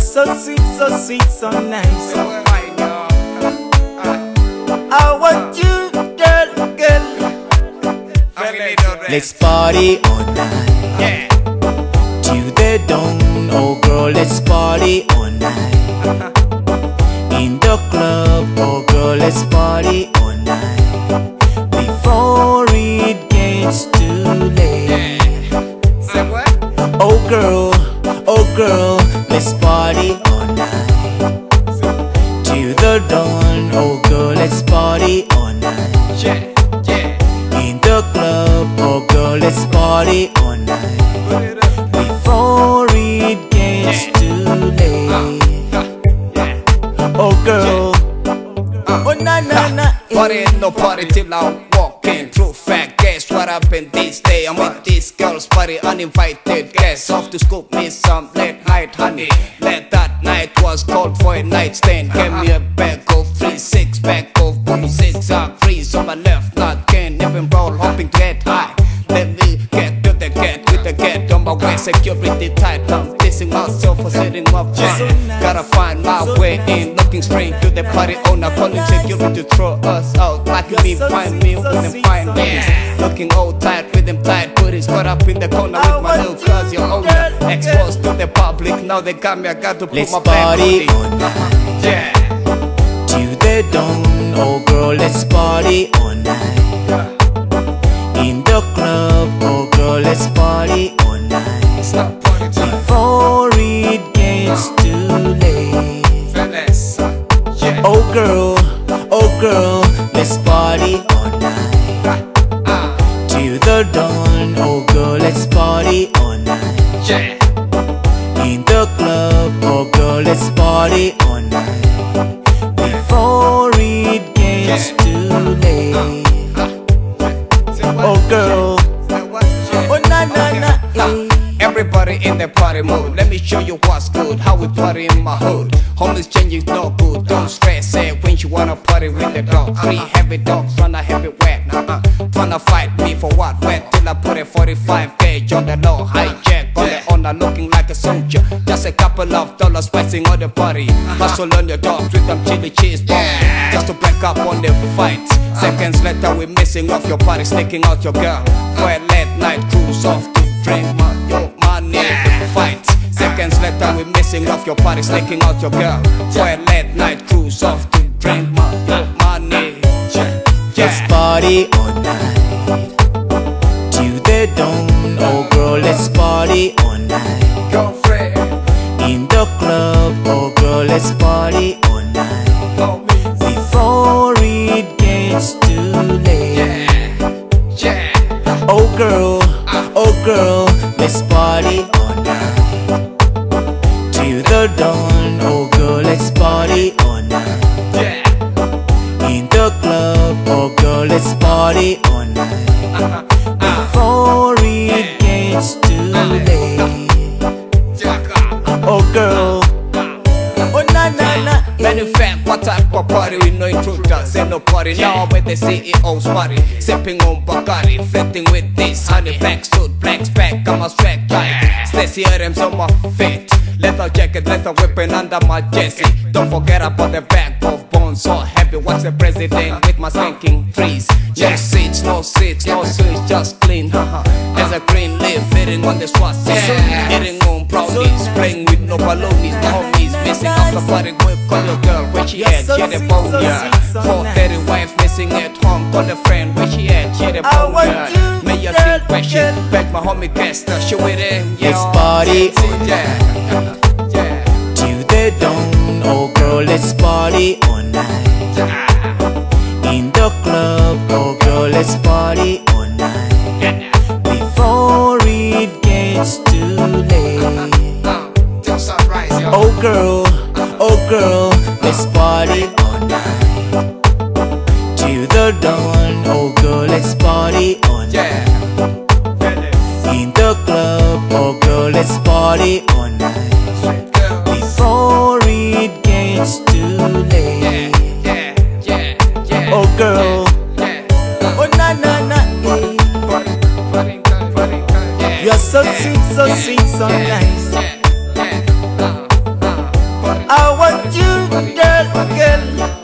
so sweet, so sweet, so nice. So fine. I want you, girl, girl. I'm in it already. Let's party all night Yeah. till the dawn. Oh, girl, let's party all night in the club. Oh, girl, let's party all night before it gets too late. Say what? Oh, girl, oh, girl, let's party all night till the dawn. Oh, girl, let's party all night. In the club, oh girl, let's party all night before it gets too late. Oh girl, oh na na na. Party no party till I walk in. Guess what happened this day? I'm with these girl's party, uninvited guests. Off to scoop me some late night honey. Late that night was called for a night stand. Gave me a bag of three, six pack of six up freeze on my left. Not can even roll, hoping to get high. Let me get to the get with the get on my way. Security tight, I'm dissing myself for setting up front. Gotta find my way in, looking straight to the party owner, calling security to throw us out. Like me, find me, wouldn't find me. Looking all tight with them tight booties, caught up in the corner with my little cuz your owner. Exposed to the public, now they got me, I got to put Let's my back on party all night Yeah. till the dawn. Oh girl, let's party all night in the club. Oh girl, let's party all night Stop party time, before it gets too late. Oh girl, oh girl, let's party the dawn. Oh girl, let's party all night yeah. in the club. Oh girl, let's party all night you what's good. How we party in my hood. Homeless changing no good. Don't stress it when you wanna party with the dog. Three uh-huh. heavy dogs tryna heavy wet. Tryna fight me for what? Wet till I put a 45 gauge on the low. Hijack uh-huh. on the owner looking like a soldier. Just a couple of dollars spicing on the party. Hustle uh-huh. on your dogs with them chili cheese balls. Just to break up on the fight. Seconds later, we missing off your party, sneaking out your girl. For a late night cruise off to drink my, your money fight. Seconds later, we missing off your party, sneaking out your girl. For a late night cruise off to drink money. Yeah, Let's party all night till the dawn. Oh girl, let's party all night Girlfriend, in the club. Oh girl, let's party all night before it gets too late. Yeah, yeah. Oh girl, oh girl, let's party party all night before it gets too late. Oh girl, oh na na na. In fact, what type of party we no intruders. Ain't no party now with the CEO's party Sipping on Bacardi, flirting with this honey Black suit, black spec, I'm a straight guy. Stacy Adams on my feet. Leather jacket, leather weapon under my jersey. Don't forget about the back of bones So heavy, watch the president with my stinking trees. No seats, no seats, no seats, just clean As a green leaf, hitting on the swat Hitting on brownies, playing with no balloonies. My homies missing off the party whip. Call your girl where she at, she at the bone, yeah. 430 wife missing at home. Call a friend where she at, she at the I bone, yeah. May your girl, team question girl. Bet my homie Kester, she with him, yeah Let's party. Yeah, yeah, till the dawn. Oh girl, let's party. all night in the club. Oh girl, let's party all night before it gets too late. Till sunrise, yo Oh girl, oh girl, let's party all night till the dawn. Oh girl, let's party all night in the club. Oh girl, let's party all night so sweet, so sweet, so nice. I want you, girl, girl.